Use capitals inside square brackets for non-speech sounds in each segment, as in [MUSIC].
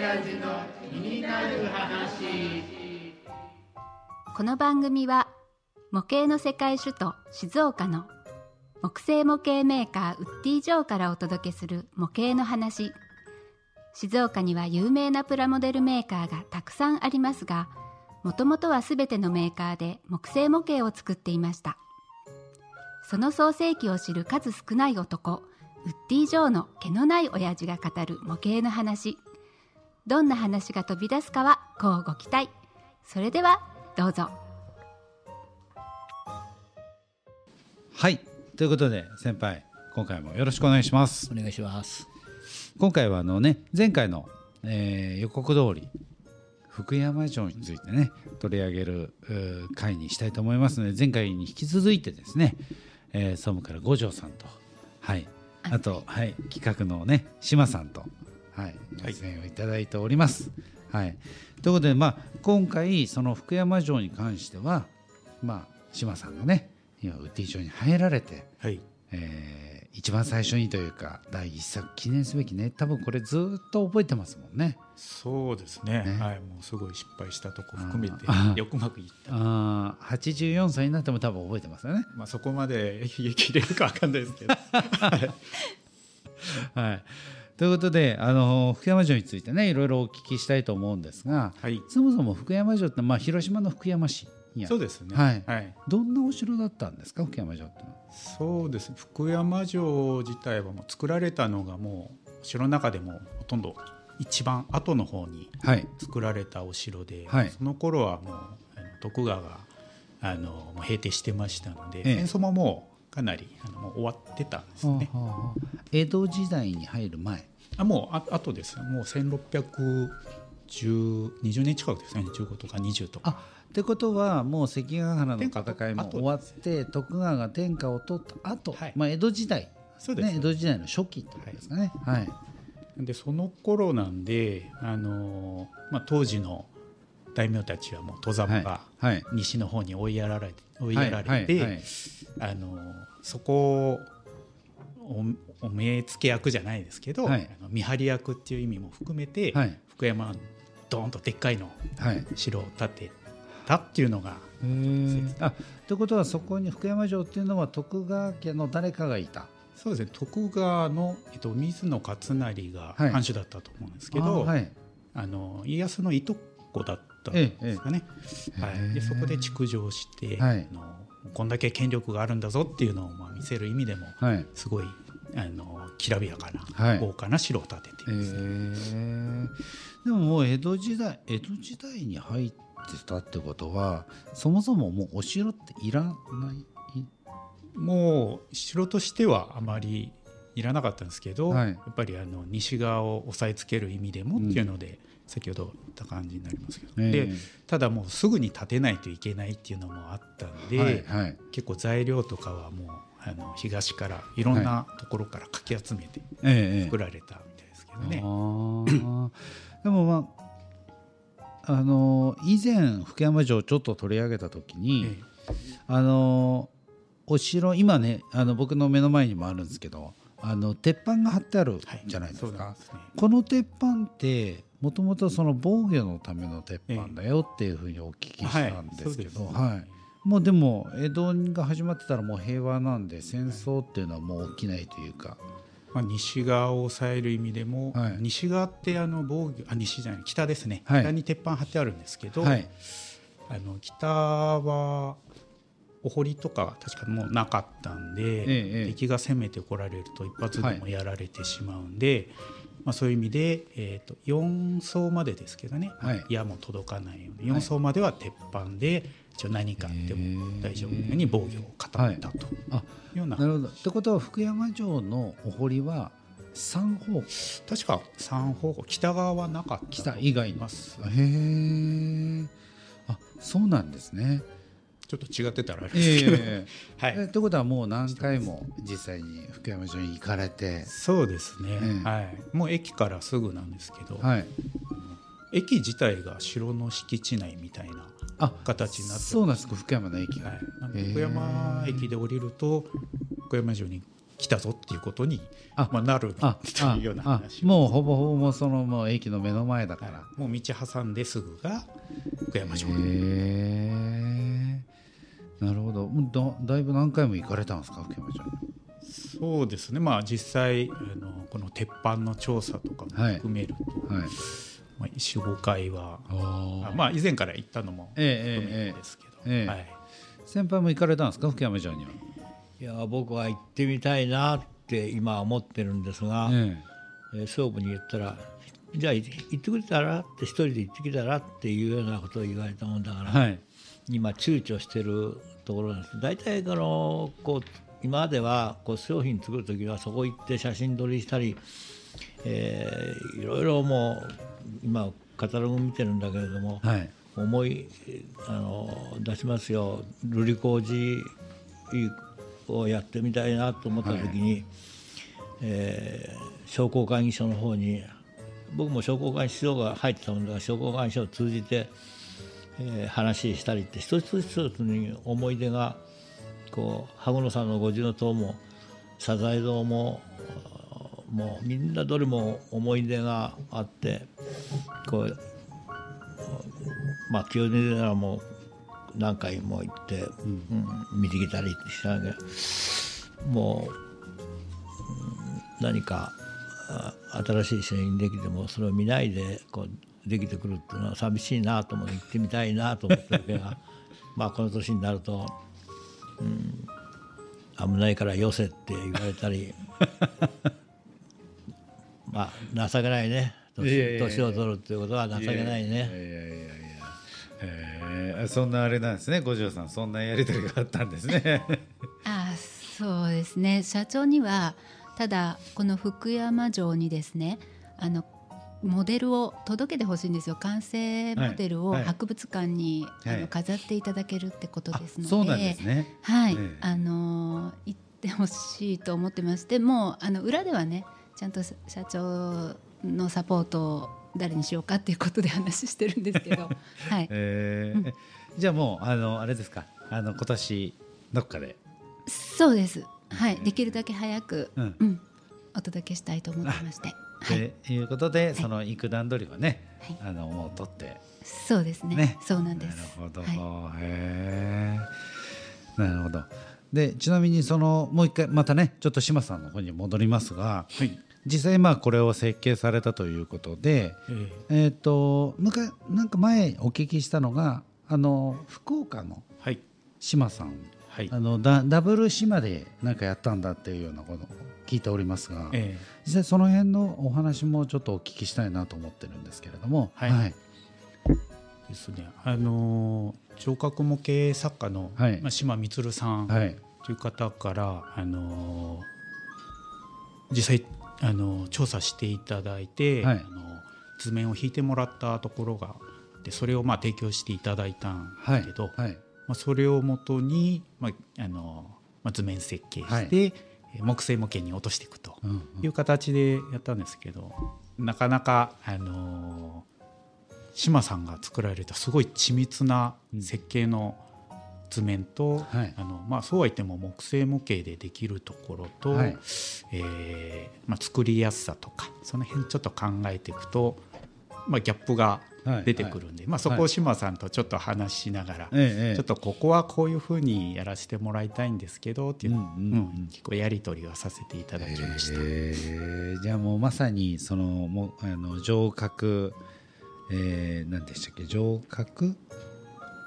親父の気になる話この番組は模型の世界首都静岡の木製模型メーカーウッディ・ジョーからお届けする模型の話。静岡には有名なプラモデルメーカーがたくさんありますがもともとは全てのメーカーで木製模型を作っていました。その創世記を知る数少ない男ウッディ・ジョーの毛のない親父が語る模型の話。どんな話が飛び出すかはこうご期待。それではどうぞ。はい。ということで先輩今回もよろしくお願いします。お願いします。今回はあのね前回の、えー予告通り福山城についてね取り上げるうー回にしたいと思いますので前回に引き続いてですね、えー、総務から五条さんとはい。あと、はい、企画のね島さんとはいご出演をいただいております。はい、ということで、まあ、今回その福山城に関しては、まあ、島さんがね今ウッディ城に入られて、はい。えー一番最初にというか第一作記念すべきね多分これずっと覚えてますもんね。そうですね。ねはい。もうすごい失敗したとこ含めてよくうまくいった。あー84歳になっても多分覚えてますよね。まあそこまで [LAUGHS] 言い切れるかわかんないですけど。[LAUGHS] はい、ということであの福山城についてねいろいろお聞きしたいと思うんですがはい。そもそも福山城って、まあ、広島の福山市にあるそうですね。はいはい。どんなお城だったんですか福山城って。そうです。福山城自体はもう作られたのがもう城の中でもほとんど一番後の方にはい作られたお城で、はいその頃はもう徳川があのもう閉廷してましたので、ええ戦争ももうかなりあのもう終わってたんですね。はあはあはあ江戸時代に入る前あもうあ後ですよ。もう1620年近くですね。15とか20とか。あってことはもう関ヶ原の戦いも終わって徳川が天下を取った後、はい。まあ江戸時代。そうです、ね江戸時代の初期ってことですかね。はい。でその頃なんで、あのーまあ、当時の大名たちはもう戸様がはい。はい。西の方に追いやられて追いやられて、はい。はい。はい。あのーそこをおお目付け役じゃないですけど、はい。あの見張り役っていう意味も含めて、はい。福山ドーンとでっかいのはい。城を建てたっていうのがへー。あということはそこに福山城っていうのは徳川家の誰かがいた。そうですね。徳川の、えっと、水野勝成がはい。藩主だったと思うんですけど、あはい。あの家康のいとこだったんですかね、ええ。はい、でそこで築城して、はい。あのこんだけ権力があるんだぞっていうのをまあ見せる意味でもはい。すごいあのきらびやかな、はい豪華な城を建ててえいます、ー、でももう江戸時代江戸時代に入ってたってことはそもそももうお城っていらない？もう城としてはあまりいらなかったんですけど、はい。やっぱりあの西側を押さえつける意味でもっていうので、先ほど言った感じになりますけど、ええ。でただもうすぐに建てないといけないっていうのもあったんで、はいはい。結構材料とかはもうあの東からいろんなところからかき集めてええええ。作られたみたいですけどね。あー。[LAUGHS] でもまああの以前福山城をちょっと取り上げた時に、えあのお城今ねあの僕の目の前にもあるんですけどあの鉄板が張ってあるはいじゃないですか、んですね。この鉄板ってもともとその防御のための鉄板だよっていうふうにお聞きしたんですけど、はい。はい。もうでも江戸が始まってたらもう平和なんで戦争っていうのはもう起きないというか、まあ、西側を抑える意味でも、はい。西側ってあの防御あ西じゃない北ですね、はい。北に鉄板張ってあるんですけど、はい。あの北はお堀とか確かもうなかったんで、ええ敵が攻めてこられると一発でもやられてしまうんで、まあ、そういう意味で、えー、と4層までですけどね、はい。矢も届かないように4層までは鉄板で一応何かあっても大丈夫なように防御を固めたとあいうような、なるほど。ってことは福山城のお堀は三方確か3方向。北側はなかった北以外にますへえあそうなんですねちょっと違ってたらあれえですけど、えはいえ。[LAUGHS] とい。うことはもう何回も実際に福山城に行かれて。そうですね、ええ。はい、もう駅からすぐなんですけど、はい。駅自体が城の敷地内みたいなあ形になってそうなんですか福山の駅が、はい、福山駅で降りると福山城に来たぞっていうことにあまあ、なるあというようなあ話あもうほぼほぼもうそのもう駅の目の前だから、もう道挟んですぐが福山城へえなるほど。もうだだいぶ何回も行かれたんですか？福山城にそうですね。まあ実際あのこの鉄板の調査とかもはい。含めると、はい。まあ、45回はまあ以前から行ったのもええ含めてですけど、ええ。ええはい、先輩も行かれたんですか？福山城には。いや僕は行ってみたいなって今思ってるんですが、ええ。ー総務に言ったら「じゃあい行ってくれたら?」って一人で行ってきたらっていうようなことを言われたもんだから、えはい今躊躇してるところなんです。大体このこう今まではこう商品作る時はそこ行って写真撮りしたり、えーいろいろもう今カタログ見てるんだけれども、はい。思いあの出しますよ。瑠璃工事をやってみたいなと思った時に、えー商工会議所の方に僕も商工会議所が入ってたもんだから商工会議所を通じて、えー話したりって一つ一つに思い出がこう羽黒山の五重塔もサザエ堂ももうみんなどれも思い出があってこうまあ清水寺も何回も行って、うん見てきたりしたんだけ。どもう、うん何か新しい製品できてもそれを見ないでこうできてくるっていうのは寂しいなと思って行ってみたいなと思ってるけど [LAUGHS] まあこの年になると、うん、危ないからよせって言われたり [LAUGHS] まあ情けないね。年を取るっていうことは情けないね。いやいやいやいやえー。そんなあれなんですね。五条さんそんなやり取りがあったんですね。[LAUGHS] あそうですね。社長にはただこの福山城にですねあのモデルを届けてほしいんですよ。完成モデルをはい。はい博物館に、はい。あの飾っていただけるってことあですので。ね。はい、ええ。あの行ってほしいと思ってまして。もうあの裏ではねちゃんと社長のサポートを誰にしようかっていうことで話してるんですけど、[LAUGHS] はい、えーじゃあもうあのあれですか？あの今年どっかで。そうです。はい、できるだけ早く、ううんん、お届けしたいと思ってまして。はい、ということで、その育段取りをね、はい。あのもう取って。そうですね。ね。そうなんです。なるほど、はへえなるほど。でちなみにそのもう一回またねちょっと島さんの方に戻りますがはい。実際まあこれを設計されたということでええ。っ、となんかなんか前お聞きしたのがあの福岡のーはい。島さん。はい。あのダダブル島でなんかやったんだっていうようなこと。を聞いておりますが、え実際その辺のお話もちょっとお聞きしたいなと思ってるんですけれどもはい。はい。ーですね。あのー彫刻模型作家の、はい。まあ、島充さんはい。という方から、あのー実際、あのー調査していただいて、はい。あのー図面を引いてもらったところがでそれをまあ提供していただいたんはいですけど、はい。まあ、それをもとに、まああのまあ、図面設計して、木製模型に落としていくとうんうん。いう形でやったんですけどなかなか、あの島さんが作られたすごい緻密な設計の図面と、はい。あのまあ、そうは言っても木製模型でできるところと、はい。えーまあ、作りやすさとかその辺ちょっと考えていくと、まあ、ギャップがはい出てくるんで、まあ、そこを島さんとちょっと話しながら、ちょっとここはこういうふうにやらせてもらいたいんですけどっていう,、うんうんうん。結構やり取りをさせていただきました。え。ーじゃあもうまさにそのもあの城郭、えー、何でしたっけ？城郭？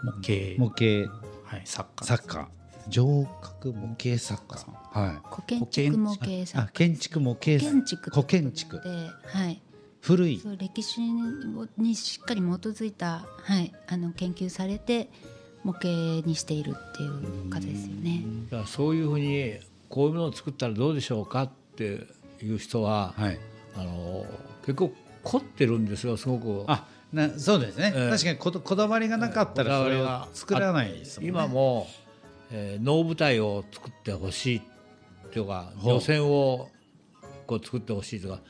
模型。模型。はい、作家。作家。城郭模型作家。はい。古建築模型あ作建築模型古建築古建築で、はい、古い。そう歴史にしっかり基づいた、はい、あの研究されて模型にしているっていう方ですよね。だからそういうふうにこういうものを作ったらどうでしょうかっていう人は、はい。あの結構凝ってるんですよすごく。あなそうですね、ええ。確かにこだこだわりがなかったらそれを作らないですもんね。今も、えー能舞台を作ってほしいとか予選をこう作ってほしいとか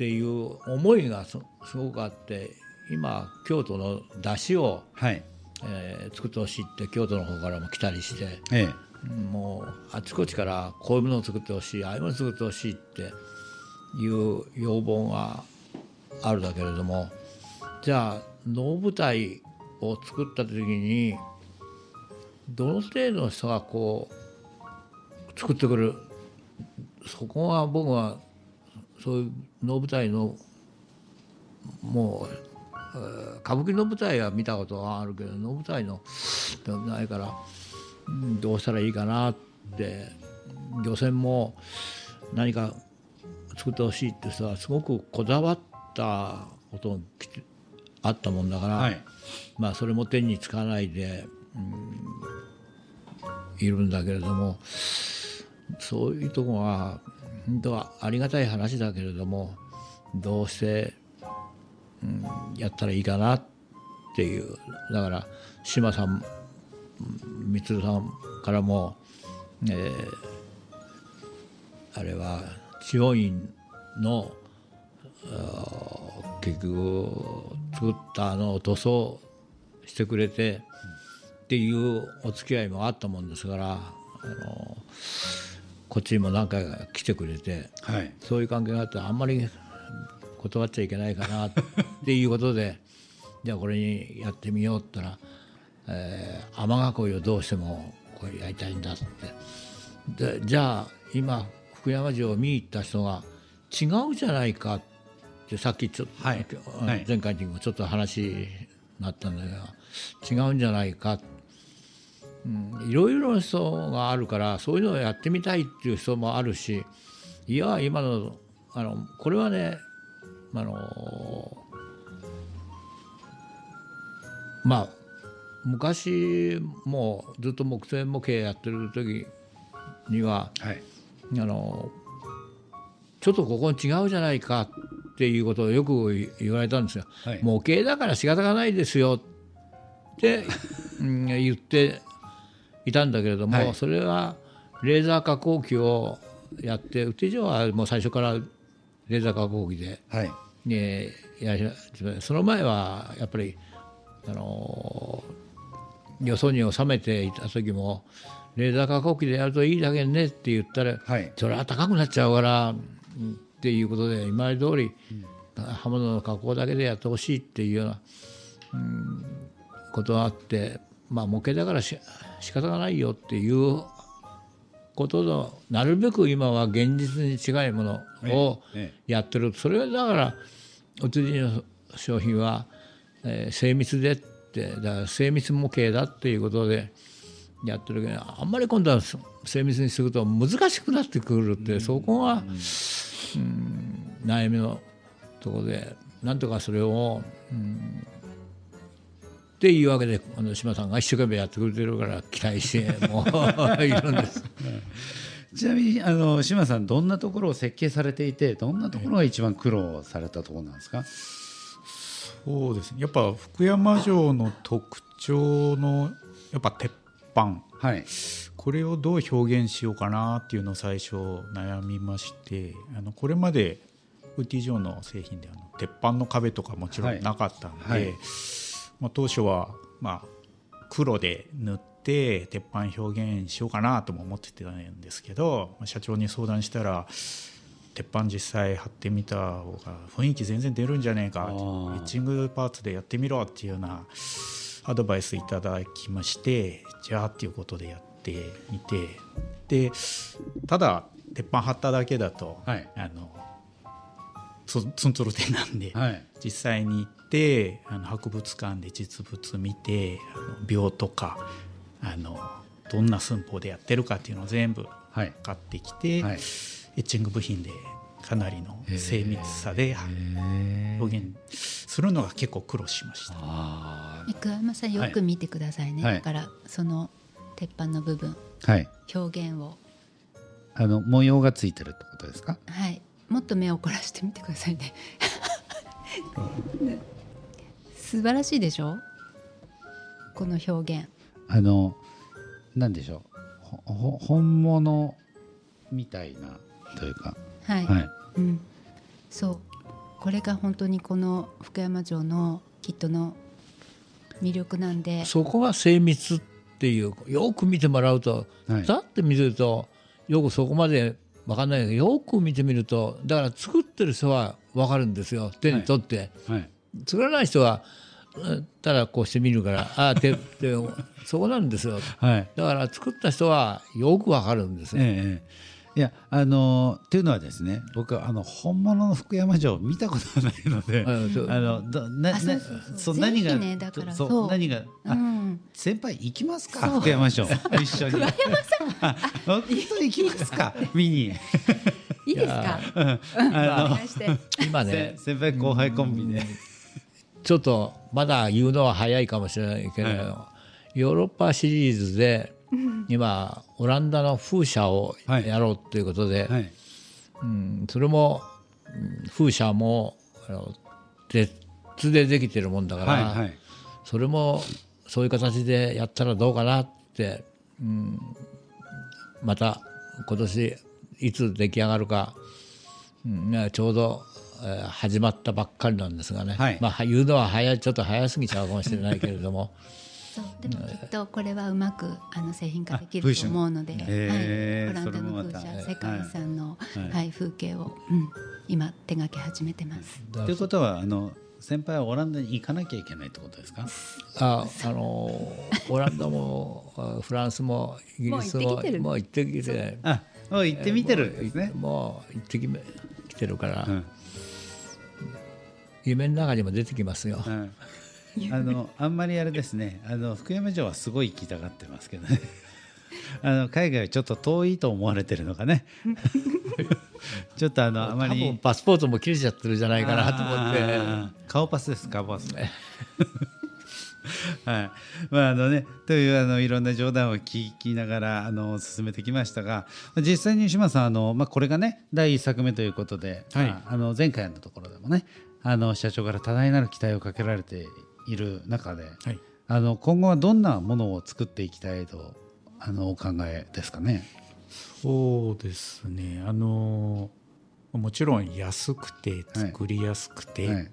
っていう思いがそすごくあって今京都の出汁を、はい。えー作ってほしいって京都の方からも来たりしてえもうあちこちからこういうものを作ってほしいああいうものを作ってほしいっていう要望があるだけれどもじゃあ能舞台を作った時にどの程度の人がこう作ってくるそこは僕はそういう能舞台のもうえー歌舞伎の舞台は見たことはあるけど能舞台のないから、うんどうしたらいいかなって漁船も何か作ってほしいって人はすごくこだわったことがあったもんだから、はい。まあそれも手につかないで、うんいるんだけれどもそういうとこは本当はありがたい話だけれどもどうして、うんやったらいいかなっていう。だから志麻さん充さんからも、えーあれは地方院の結局作ったのを塗装してくれてっていうお付き合いもあったもんですからあのこっちにも何回か来てくれてはい。そういう関係があってあんまり断っちゃいけないかなっていうことで [LAUGHS] じゃあこれにやってみようって言ったら、えー雨囲いをどうしてもこれやりたいんだって。でじゃあ今福山城を見に行った人が違うじゃないかってさっきちょっと、はい。はい。前回にもちょっと話になったんだけど違うんじゃないかうんいろいろな人があるからそういうのをやってみたいっていう人もあるしいや今のあのこれはねあのまあ昔もうずっと木製模型やってる時にははい。あのちょっとここ違うじゃないかっていうことをよく言われたんですよ。はい。模型だから仕方がないですよって、うん言っていたんだけれども、はい。それはレーザー加工機をやってうち以上はもう最初からレーザー加工機で、はい。ね、やその前はやっぱりあのよそに収めていた時もレーザー加工機でやるといいだけねって言ったら、はい。それは高くなっちゃうからうんっていうことで今まで通り刃物の加工だけでやってほしいっていうような、うんことがあってまあ模型だからし仕方がないよっていうことのなるべく今は現実に近いものをえやってる。それはだからお釣りの商品は、えー精密でってだから精密模型だっていうことでやってるけどあんまり今度は精密にすると難しくなってくるって、そこが、うん悩みのところでなんとかそれを、うんっていうわけであの島さんが一生懸命やってくれてるから期待してもう [LAUGHS] いるんです。[LAUGHS] ちなみにあの島さんどんなところを設計されていてどんなところが一番苦労されたところなんですか？そうですね。やっぱ福山城の特徴のやっぱ鉄板。はい。これをどう表現しようかなっていうのを最初悩みましてあのこれまでウッディ城の製品であの鉄板の壁とかもちろんなかったんで、はいはいまあ、当初は、まあ、黒で塗って鉄板表現しようかなとも思ってたんですけどまあ社長に相談したら鉄板実際貼ってみた方が雰囲気全然出るんじゃねえかエッチングパーツでやってみろっていうようなアドバイスいただきましてじゃあっていうことでやってみてでただ鉄板貼っただけだと、はい。あのつツンツルテなんで、はい。実際に行ってあの博物館で実物見てあの秒とかあのどんな寸法でやってるかっていうのを全部はい。買ってきて、はい。エッチング部品でかなりの精密さで表現するのが結構苦労しました。あ桑山さんよく見てくださいね、はい。だからその鉄板の部分。ーはい。表現を。あの模様がついてるってことですか？はい。もっと目を凝らしてみてくださいね [LAUGHS] 素晴らしいでしょ？この表現。あのなんでしょう？本物みたいなというか。はい、はい。うん、そう。これが本当にこの福山城のきっとの魅力なんで。そこが精密っっていうよく見てもらうと、はい。ざって見てるとよくそこまで分かんないけどよく見てみるとだから作ってる人は分かるんですよ。手に取って、はい作らない人はうんただこうして見るからああ手手そこなんですよ。はい。だから作った人はよく分かるんですよ、ええええ。いやあのっていうのはですね僕はあの本物の福山城を見たことがないので、何がねだからそうそう。何があ、うん。先輩行きますか？福山城。一緒に。[LAUGHS] 福山さんあ本当に行きますか？見に。いいですか？あおの今ね。せ先輩後輩コンビで、ちょっとまだ言うのは早いかもしれないけど、ヨーロッパシリーズで今オランダの風車をやろうということで、はい。うん、それもうん風車もあの鉄でできてるもんだから、はいはい。それもそういう形でやったらどうかなって、うん、また今年いつ出来上がるか、うん、ねちょうど、えー始まったばっかりなんですがね、はい。まあ、言うのは早いちょっと早すぎちゃうかもしれないけれども。[LAUGHS] そう。でもきっとこれはうまくあの製品化できると思うので、はい、オランダの風車世界遺産の、はい。はい。風景を、うん、今手掛け始めてます。ということはあの先輩はオランダに行かなきゃいけないってことですか？ああのオランダもあフランスもイギリスももう行ってきてる。もう行ってきてあもう行ってみてるんですね、もう行ってきてるから、うん夢の中にも出てきますよ。うん。あのあんまりあれですね。あの福山城はすごい行きたがってますけどね。[LAUGHS] あの海外はちょっと遠いと思われてるのかね。[LAUGHS] ちょっとあのあまり。パスポートも切れちゃってるじゃないかなと思って。顔パスです。顔パス。[LAUGHS] はい。まああのねというあのいろんな冗談を聞きながらあの進めてきましたが実際に島さんあの、まあ、これがね第1作目ということで、はい。まあ、あの前回のところでもねあの社長から多大なる期待をかけられている中で、はい。あの今後はどんなものを作っていきたいとあのお考えですかね？そうですね。あのもちろん安くて作りやすくて、はい。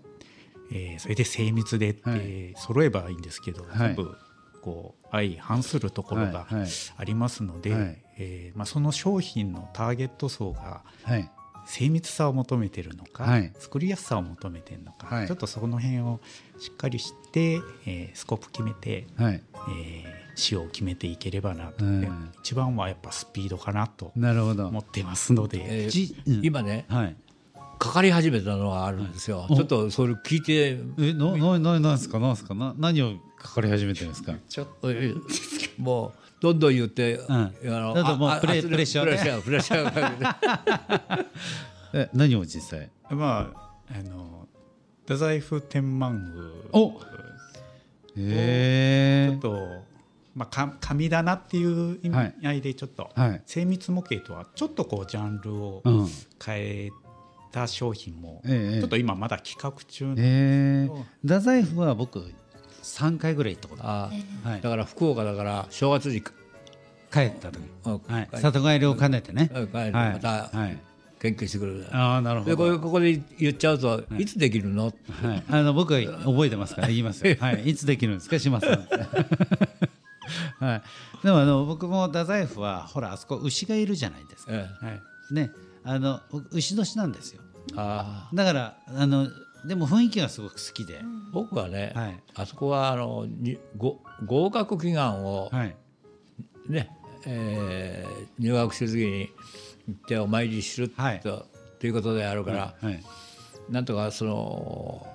えーそれで精密でって、はい。揃えばいいんですけど、はい。全部こう相反するところがはい。はい。ありますので、はい。えーまあ、その商品のターゲット層がはい精密さを求めてるのか、はい。作りやすさを求めてるのか、はい。ちょっとその辺をしっかりして、えースコープ決めて、はい。えー仕様を決めていければなと、うん。で一番はやっぱスピードかなとなるほど。思ってますので、えー今ねはい。かかり始めたのがあるんですよ。ちょっとそれ聞いて。えななななんですかなんですかな何をかかり始めてるんですか？ちょっと [LAUGHS] もうどんどん言って、ん。あのどんどんもうプレッシャーね。プレッシャープレッシャーかけて。[LAUGHS] え何を実際？まああの太宰府天満宮。お！へえ。ちょっと、まあ、か神棚っていう意味合いでちょっと、はい。精密模型とはちょっとこうジャンルをうん。変えた商品も、ええ。ちょっと今まだ企画中なんでへえ。太宰府は僕3回ぐらい行ったことああはい。だから福岡だから正月に帰った時。うんはい。帰里帰りを兼ねてね。うん帰るはい。またはい。研究してくる。ああなるほでこれどここで言っちゃうと、い。つできるの？はい。あの僕は覚えてますから言いますよ。はい。いつできるんですか？島さんはい。でもあの僕も太宰府はほらあそこ牛がいるじゃないですか。ええ。はい。ね。あの牛年なんですよ。あ。だからあのでも雰囲気がすごく好きで、ー僕はね、はい。あそこはあのにご合格祈願をはい。ね、えー入学する時に行ってお参りすると,、はい。ということであるから、はい。なんとかその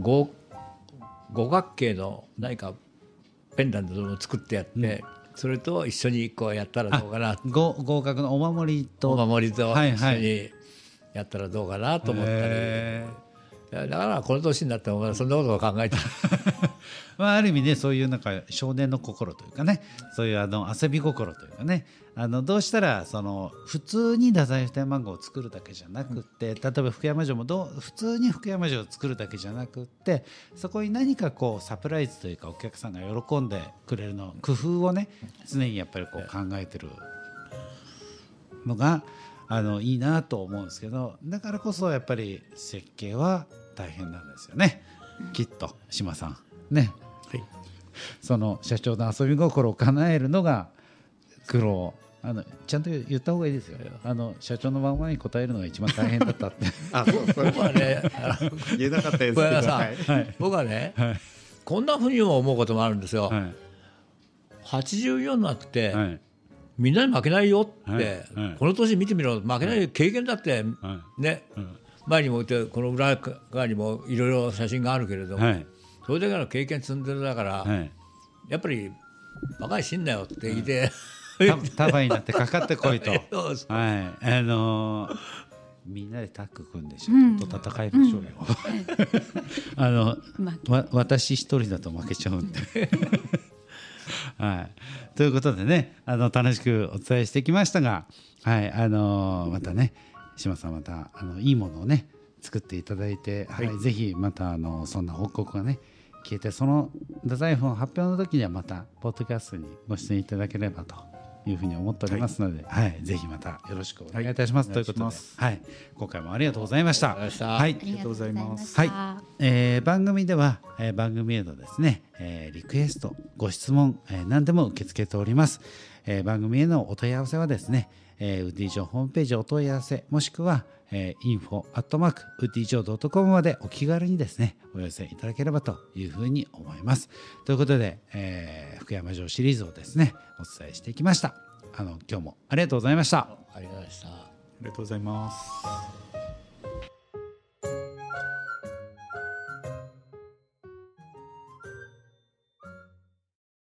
合五角形の何かペンダントを作ってやって、それと一緒にこうやったらどうかなご合格のお守りと。お守りと一緒にやったらどうかなと思ったり、へだからこの年になってもまだそんなことを考えて [LAUGHS] まあ、ある意味ねそういうなんか少年の心というかねそういうあの遊び心というかねあのどうしたらその普通に太宰府天満宮を作るだけじゃなくって例えば福山城もどう普通に福山城を作るだけじゃなくってそこに何かこうサプライズというかお客さんが喜んでくれるの工夫をね常にやっぱりこう考えてるのがあのいいなと思うんですけどだからこそやっぱり設計は大変なんですよね。きっと島さん。ね。はい。その社長の遊び心を叶えるのが苦労。あのちゃんと言った方がいいですよ。あの社長のままに答えるのが一番大変だったって。[LAUGHS] あそう。そう僕はねあの [LAUGHS] 言えなかったです。けどはい。僕はね、こんなふうにも思うこともあるんですよ、はい。84になって、はい。みんなに負けないよって、はい。はい。この年見てみろ。負けない経験だって、はね、前にも言ってこの裏側にもいろいろ写真があるけれども、はい。それだけの経験積んでるだから、はい。やっぱり馬鹿にしんなよって言って、た束になってかかってこいと。[LAUGHS] はい。あのーみんなでタッグ組んで社長と戦いましょうよ、[LAUGHS] あのまわ私一人だと負けちゃうんで。[LAUGHS] はい、ということでねあの楽しくお伝えしてきましたが、はい。あのーまたね島さんまたあのいいものをね作っていただいて、はい。ぜひまたあのそんな報告がね聞いてその太宰府の発表の時にはまたポッドキャストにご出演いただければというふうに思っておりますので、はい。ぜひまたよろしくお願いいたします、はい。ということではい、今回もありがとうございました。ありがとうございました。はい。ありがとうございます。はい、えー番組では、えー番組へのですね、えーリクエストご質問、えー何でも受け付けております、えー番組へのお問い合わせはですね、えーウッディジョーホームページお問い合わせもしくは、えー、info アットマークウッディジョー .com までお気軽にですねお寄せいただければというふうに思います。ということで、えー福山城シリーズをですねお伝えしていきました。あの今日もありがとうございました。ありがとうございました。ありがとうございます